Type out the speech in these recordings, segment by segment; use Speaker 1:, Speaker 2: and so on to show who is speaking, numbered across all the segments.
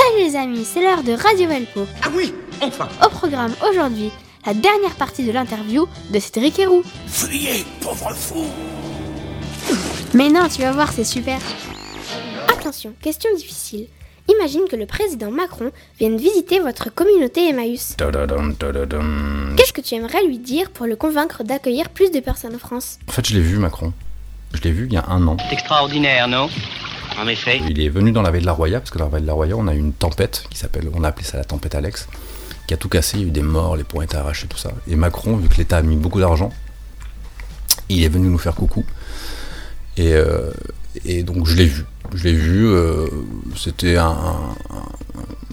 Speaker 1: Salut les amis, c'est l'heure de Radio Valpo.
Speaker 2: Ah oui, enfin
Speaker 1: Au programme aujourd'hui, la dernière partie de l'interview de Cédric Héroux.
Speaker 2: Fuyez, pauvre fou
Speaker 1: Mais non, tu vas voir, c'est super. Attention, question difficile. Imagine que le président Macron vienne visiter votre communauté Emmaüs. Qu'est-ce que tu aimerais lui dire pour le convaincre d'accueillir plus de personnes en France?
Speaker 3: En fait, je l'ai vu, Macron. Je l'ai vu il y a un an.
Speaker 4: C'est extraordinaire, non?
Speaker 3: Il est venu dans la vallée de la Roya, parce que dans la vallée de la Roya, on a eu une tempête qui s'appelle, on a appelé ça la tempête Alex, qui a tout cassé, il y a eu des morts, les ponts étaient arrachés, tout ça. Et Macron, vu que l'État a mis beaucoup d'argent, il est venu nous faire coucou. Et, euh, donc je l'ai vu. Je l'ai vu, euh, c'était un- un-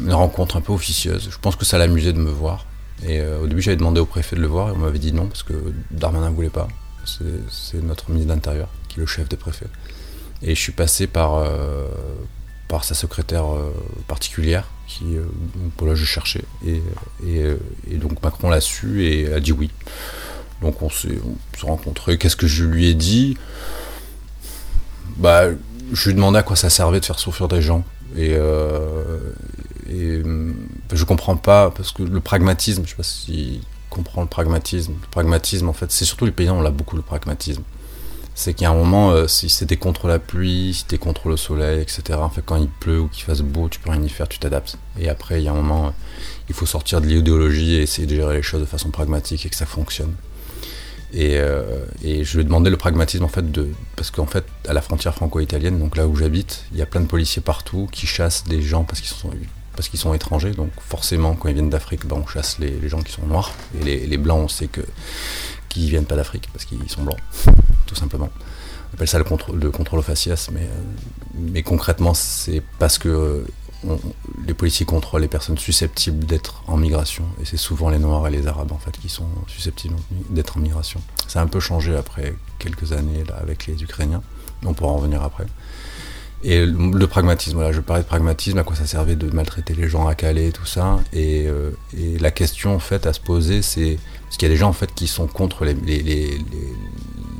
Speaker 3: une rencontre un peu officieuse. Je pense que ça l'amusait de me voir. Et euh, au début, j'avais demandé au préfet de le voir et on m'avait dit non parce que Darmanin ne voulait pas. C'est notre ministre de l'Intérieur qui est le chef des préfets. Et je suis passé par, euh, par sa secrétaire euh, particulière qui, euh, voilà, je cherchais. Et, euh, et donc Macron l'a su et a dit oui. Donc on s'est on s'est rencontrés. Qu'est-ce que je lui ai dit? Bah, je lui ai demandé à quoi ça servait de faire souffrir des gens. Et, et je comprends pas, parce que le pragmatisme, je sais pas s'il comprend le pragmatisme. Le pragmatisme, en fait, c'est surtout les paysans, on l'a beaucoup le pragmatisme. C'est qu'il y a un moment, euh, si c'était contre la pluie, si t'es contre le soleil, etc. En fait, quand il pleut ou qu'il fasse beau, tu peux rien y faire, tu t'adaptes. Et après, il y a un moment, euh, il faut sortir de l'idéologie et essayer de gérer les choses de façon pragmatique et que ça fonctionne. Et, euh, je lui ai demandé le pragmatisme en fait parce qu'en fait à la frontière franco-italienne, donc là où j'habite, il y a plein de policiers partout qui chassent des gens parce qu'ils sont sont étrangers. Donc forcément, quand ils viennent d'Afrique, ben, on chasse les, gens qui sont noirs et les, les blancs, on sait que qu'ils viennent pas d'Afrique parce qu'ils sont blancs, tout simplement. On appelle ça le contrôle, le contrôle au faciès, mais, euh, mais concrètement, c'est parce que euh, les policiers contrôlent les personnes susceptibles d'être en migration, et c'est souvent les Noirs et les Arabes en fait qui sont susceptibles d'être en migration. Ça a un peu changé après quelques années là, avec les Ukrainiens, on pourra en revenir après. Et le, pragmatisme, voilà, je parlais de pragmatisme, à quoi ça servait de maltraiter les gens à Calais, tout ça, et, euh, et la question en fait à se poser, c'est parce qu'il y a des gens en fait qui sont contre les-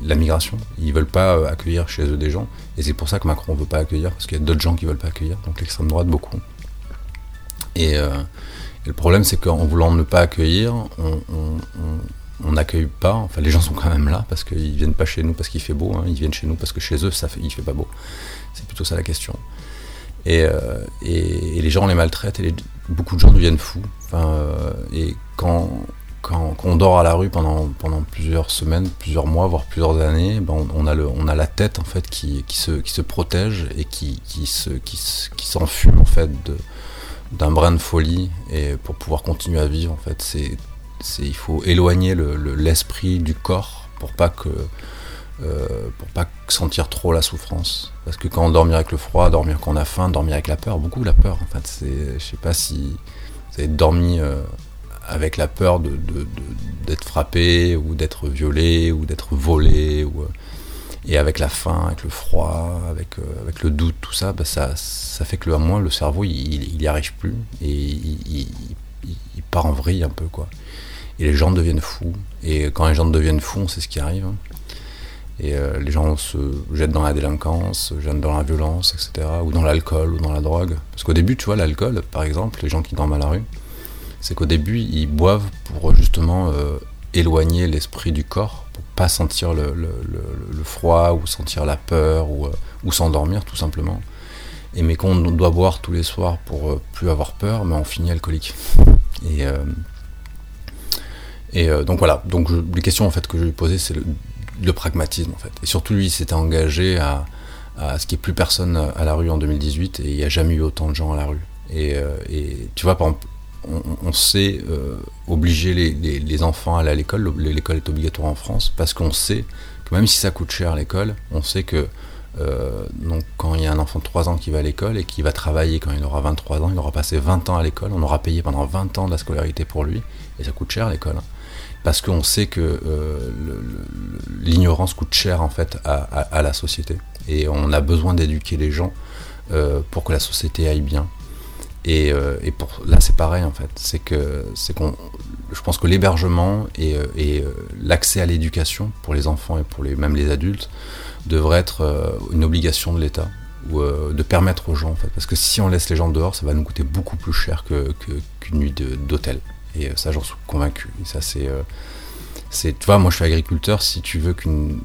Speaker 3: la migration, ils veulent pas euh, accueillir chez eux des gens, et c'est pour ça que Macron veut pas accueillir, parce qu'il y a d'autres gens qui veulent pas accueillir, donc l'extrême droite beaucoup. Et, euh, le problème, c'est qu'en voulant ne pas accueillir, on, n'accueille pas. Enfin, les gens sont quand même là parce qu'ils viennent pas chez nous parce qu'il fait beau. hein, ils viennent chez nous parce que chez eux, ça fait, il fait pas beau. C'est plutôt ça la question. Et, euh, les gens on les maltraitent et beaucoup de gens deviennent fous. Enfin, et quand, quand, on dort à la rue pendant, plusieurs semaines, plusieurs mois, voire plusieurs années, ben on, a la tête en fait qui, se, protège et qui, qui, se, qui, se- qui s'enfume en fait d'un brin de folie et pour pouvoir continuer à vivre il faut éloigner le- le- l'esprit du corps pour pas euh, pas sentir trop la souffrance. Parce que quand on dormir avec le froid dormir quand on a faim dormir avec la peur beaucoup la peur en fait c'est je sais pas si vous avez dormi euh, avec la peur de, d'être frappé ou d'être violé ou d'être volé ou euh, et avec la faim, avec le froid, avec, euh, avec le doute, tout ça, bah, ça, ça fait que le, à moins le cerveau, il, il, il y arrive plus et il, part en vrille un peu quoi. Et les gens deviennent fous. Et quand les gens deviennent fous, sait ce qui arrive. hein. Et euh, les gens se jettent dans la délinquance, jettent dans la violence, etc. Ou dans l'alcool, ou dans la drogue. Parce qu'au début, tu vois, l'alcool, par exemple, les gens qui dorment à la rue, c'est qu'au début, ils boivent pour justement euh, éloigner l'esprit du corps, pour pas sentir le, froid, ou sentir la peur, ou, euh, ou s'endormir tout simplement. Et mais quand on doit boire tous les soirs pour euh, plus avoir peur, mais on finit alcoolique. Et, euh, euh, donc voilà, donc les questions en fait que je lui posais, c'est le, pragmatisme en fait. Et surtout lui, il s'était engagé à, ce qu'il n'y ait plus personne à la rue en 2018, et il n'y a jamais eu autant de gens à la rue. Et, euh, et tu vois, par exemple, on, sait euh, obliger les, enfants à aller à l'école, l'école est obligatoire en France, parce qu'on sait que même si ça coûte cher l'école, on sait que euh, quand il y a un enfant de 3 ans qui va à l'école et qui va travailler quand il aura 23 ans, il aura passé 20 ans à l'école, on aura payé pendant 20 ans de la scolarité pour lui, et ça coûte cher l'école. hein. Parce qu'on sait que euh, l'ignorance coûte cher en fait à, la société. Et on a besoin d'éduquer les gens pour que la société aille bien. Et, euh, et pour, là, c'est pareil en fait. C'est que, c'est qu'on, je pense que l'hébergement et, euh, euh, l'accès à l'éducation pour les enfants et pour les, même les adultes devrait être une obligation de l'État. ou de permettre aux gens en fait. Parce que si on laisse les gens dehors, ça va nous coûter beaucoup plus cher que, qu'une nuit d'hôtel. Et ça, j'en suis convaincu. Et ça, c'est, tu vois, moi je suis agriculteur. Si tu veux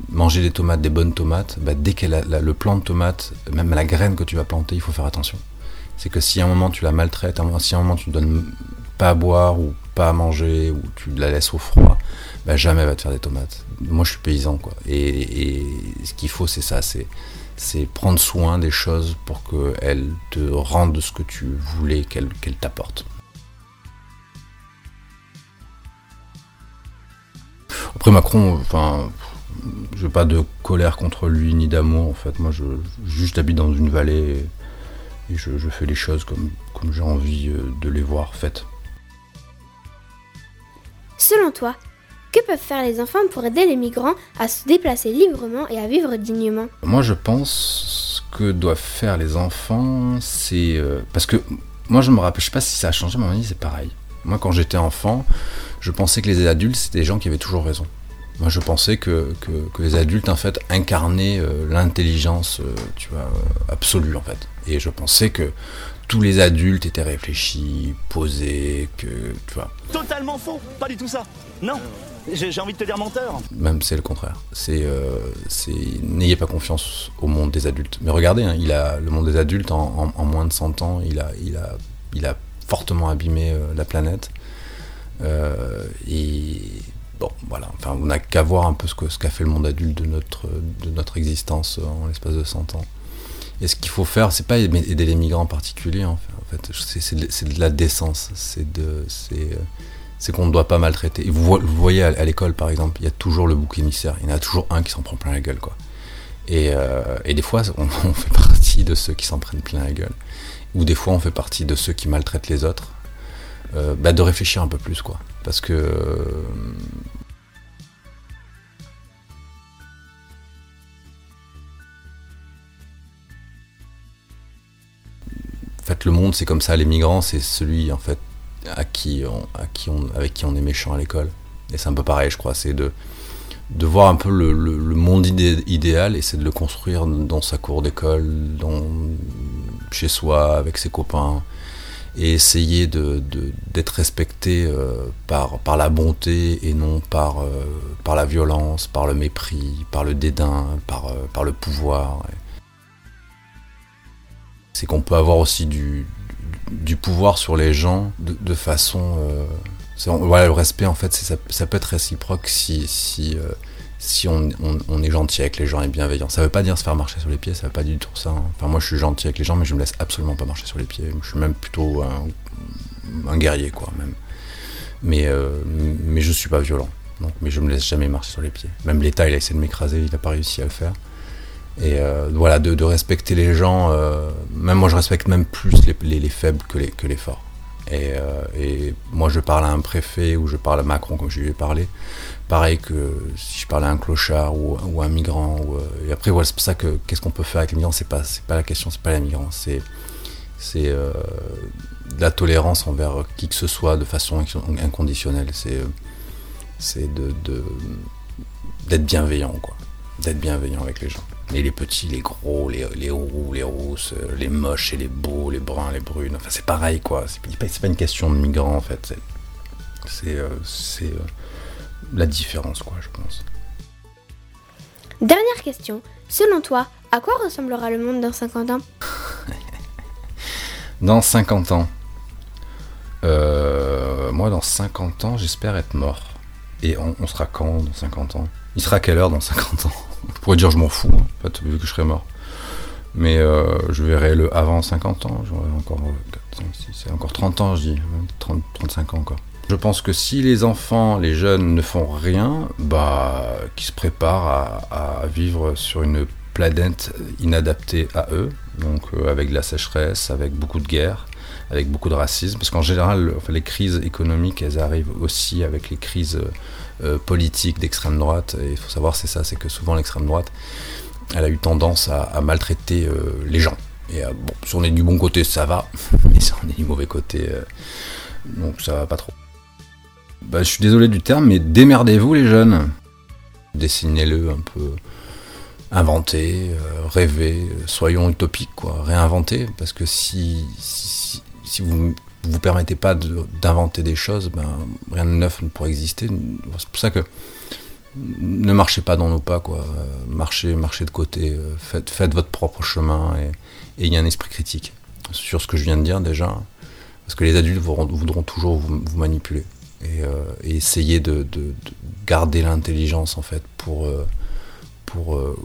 Speaker 3: manger des tomates, des bonnes tomates, bah, dès qu'elle le plant de tomate, même la graine que tu vas planter, il faut faire attention. C'est que si à un moment tu la maltraites, si à un moment tu ne donnes pas à boire ou pas à manger ou tu la laisses au froid, bah, jamais elle va te faire des tomates. Moi je suis paysan quoi. Et, ce qu'il faut c'est ça, c'est prendre soin des choses pour qu'elles te rendent ce que tu voulais qu'elles t'apportent. Après Macron, enfin, je n'ai pas de colère contre lui ni d'amour en fait. Moi, je juste habite dans une vallée je, je, fais les choses comme, comme j'ai envie euh, de les voir faites.
Speaker 1: Selon toi, que peuvent faire les enfants pour aider les migrants à se déplacer librement et à vivre dignement?
Speaker 3: Moi, je pense que doivent faire les enfants, c'est euh, parce que moi, je me rappelle, je sais pas si ça a changé, mais à c'est pareil. Moi, quand j'étais enfant, je pensais que les adultes, c'était des gens qui avaient toujours raison. Moi, je pensais que, que, les adultes, en fait, incarnaient euh, l'intelligence, euh, tu vois, absolue, en fait. Et je pensais que tous les adultes étaient réfléchis, posés, que, tu vois.
Speaker 5: Totalement faux, pas du tout ça. Non. J'ai envie de te dire menteur.
Speaker 3: Même c'est le contraire. C'est, euh, n'ayez pas confiance au monde des adultes. Mais regardez, hein, il a le monde des adultes en, moins de 100 ans, il a, il a, il a fortement abîmé euh, la planète. Euh, et bon, voilà. Enfin, on n'a qu'à voir un peu ce, qu'a fait le monde adulte de notre, de notre existence en l'espace de 100 ans. Et ce qu'il faut faire, c'est pas aider les migrants en particulier, en fait. C'est, de, la décence. C'est de, c'est, c'est qu'on ne doit pas maltraiter. Vous, voyez à, l'école, par exemple, il y a toujours le bouc émissaire. Il y en a toujours un qui s'en prend plein la gueule, quoi. Et, euh, des fois, on, fait partie de ceux qui s'en prennent plein la gueule. Ou des fois, on fait partie de ceux qui maltraitent les autres. Euh, bah, de réfléchir un peu plus, quoi. Parce que... En fait, le monde, c'est comme ça. Les migrants, c'est celui, en fait, à qui avec qui on est méchant à l'école. Et c'est un peu pareil, je crois, c'est de, voir un peu le, monde idéal et c'est de le construire dans sa cour d'école, chez soi, avec ses copains, et essayer de, d'être respecté euh, par, par la bonté et non par, euh, par la violence, par le mépris, par le dédain, par, euh, par le pouvoir. C'est qu'on peut avoir aussi du, du pouvoir sur les gens de, façon. Voilà, le respect, en fait, ça, peut être réciproque si, si on, est gentil avec les gens et bienveillant. Ça veut pas dire se faire marcher sur les pieds, ça veut pas du tout ça. Hein. Enfin, moi, je suis gentil avec les gens, mais je me laisse absolument pas marcher sur les pieds. Je suis même plutôt un, guerrier, quoi, même. Mais, euh, mais je suis pas violent. Donc, mais je me laisse jamais marcher sur les pieds. Même l'État, il a essayé de m'écraser, il n'a pas réussi à le faire. Et euh, voilà, de, respecter les gens. Euh, même moi, je respecte même plus les, faibles que les, que les forts. Et, euh, et, moi, je parle à un préfet ou je parle à Macron comme je lui ai parlé. Pareil que si je parlais à un clochard ou, ou un migrant. Ou, et après, voilà, c'est pour ça que qu'est-ce qu'on peut faire avec les migrants C'est pas, pas la question, c'est pas les migrants. C'est, de la tolérance envers qui que ce soit de façon inconditionnelle. C'est, d'être bienveillant, quoi. D'être bienveillant avec les gens. Et les petits, les gros, les, les roux, les rousses, euh, les moches et les beaux, les bruns, les brunes. Enfin, c'est pareil, quoi. C'est pas, pas une question de migrants, en fait. C'est euh, euh, la différence, quoi, je pense.
Speaker 1: Dernière question. Selon toi, à quoi ressemblera le monde dans 50 ans?
Speaker 3: Dans 50 ans Moi, dans 50 ans, j'espère être mort. Et on, on sera quand dans 50 ans? Il sera quelle heure dans 50 ans? Je pourrais dire je m'en fous, hein, vu que je serais mort. Mais euh, je verrai le avant 50 ans, j'aurai encore, 4, c'est encore 30 ans, je dis, 30, 35 ans encore. Je pense que si les enfants, les jeunes ne font rien, bah, qu'ils se préparent à, vivre sur une planète inadaptée à eux, donc euh, avec de la sécheresse, avec beaucoup de guerres, avec beaucoup de racisme, parce qu'en général, les crises économiques, elles arrivent aussi avec les crises euh, politiques d'extrême droite. Et il faut savoir, c'est ça, c'est que souvent l'extrême droite, elle a eu tendance à, maltraiter euh, les gens. Et bon, si on est du bon côté, ça va, mais si on est du mauvais côté, euh, donc ça va pas trop. Bah, je suis désolé du terme, mais démerdez-vous les jeunes. Dessinez-le un peu inventer, euh, rêver, soyons utopiques, quoi, réinventer, parce que si, si vous vous permettez pas d'inventer des choses, ben, rien de neuf ne pourrait exister. C'est pour ça que ne marchez pas dans nos pas, quoi. Marchez, marchez de côté, faites, votre propre chemin et il y a un esprit critique sur ce que je viens de dire déjà, parce que les adultes voudront, toujours vous, manipuler et, euh, essayer de, garder l'intelligence en fait pour, euh, euh,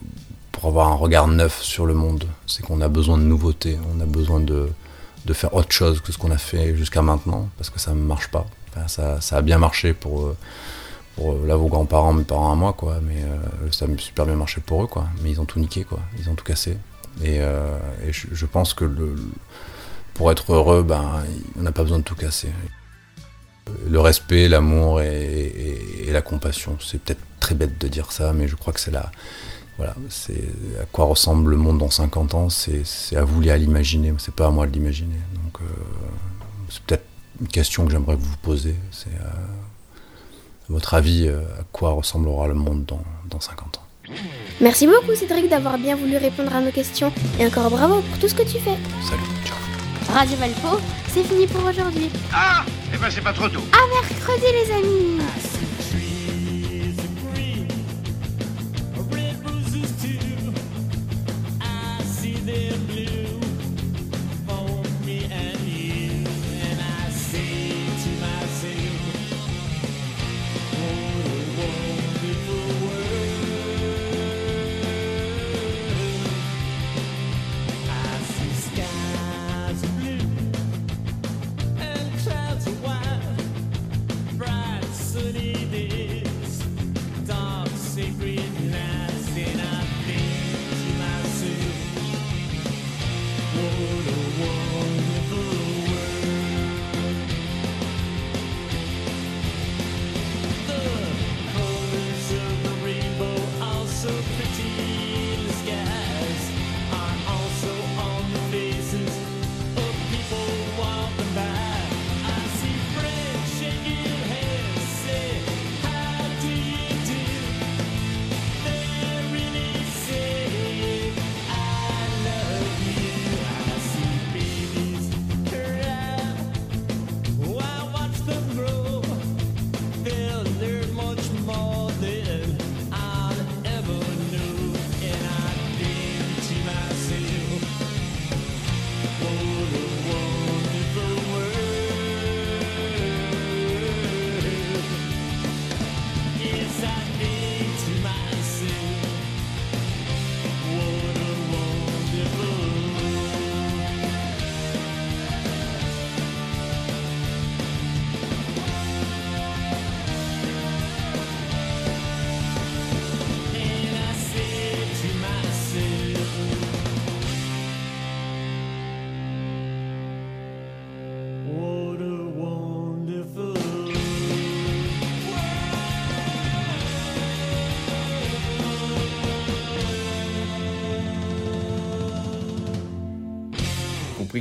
Speaker 3: pour avoir un regard neuf sur le monde. C'est qu'on a besoin de nouveautés, on a besoin de, de faire autre chose que ce qu'on a fait jusqu'à maintenant, parce que ça ne marche pas. ça, ça, a bien marché pour, pour là, vos grands-parents, mes parents à moi, quoi, mais ça a super bien marché pour eux, quoi. Mais ils ont tout niqué, quoi. Ils ont tout cassé. Et, je, pense que pour être heureux, ben, on n'a pas besoin de tout casser. Le respect, l'amour et, la compassion, c'est peut-être très bête de dire ça, mais je crois que c'est là. Voilà, c'est à quoi ressemble le monde dans 50 ans, c'est à vous à l'imaginer, c'est pas à moi de l'imaginer. Donc, euh, c'est peut-être une question que j'aimerais vous poser. C'est euh, à votre avis, euh, à quoi ressemblera le monde dans, dans 50 ans?
Speaker 1: Merci beaucoup Cédric d'avoir bien voulu répondre à nos questions et encore bravo pour tout ce que tu fais.
Speaker 3: Salut, ciao.
Speaker 1: Radio Valpo, c'est fini pour aujourd'hui.
Speaker 2: Ah Eh ben c'est pas trop tôt.
Speaker 1: À mercredi les amis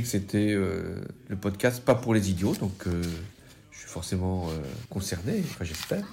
Speaker 6: que c'était euh, le podcast pas pour les idiots, donc euh, je suis forcément euh, concerné, j'espère.